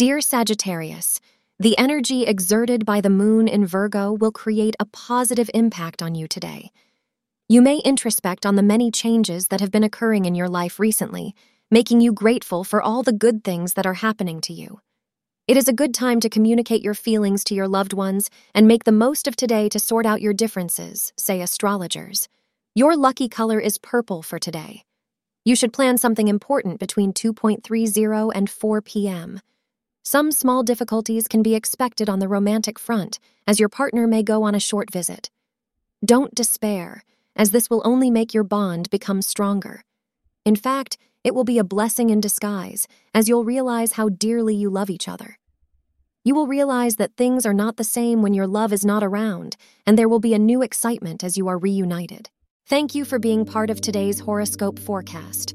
Dear Sagittarius, the energy exerted by the moon in Virgo will create a positive impact on you today. You may introspect on the many changes that have been occurring in your life recently, making you grateful for all the good things that are happening to you. It is a good time to communicate your feelings to your loved ones and make the most of today to sort out your differences, say astrologers. Your lucky color is purple for today. You should plan something important between 2.30 and 4 p.m. Some small difficulties can be expected on the romantic front, as your partner may go on a short visit. Don't despair, as this will only make your bond become stronger. In fact, it will be a blessing in disguise, as you'll realize how dearly you love each other. You will realize that things are not the same when your love is not around, and there will be a new excitement as you are reunited. Thank you for being part of today's horoscope forecast.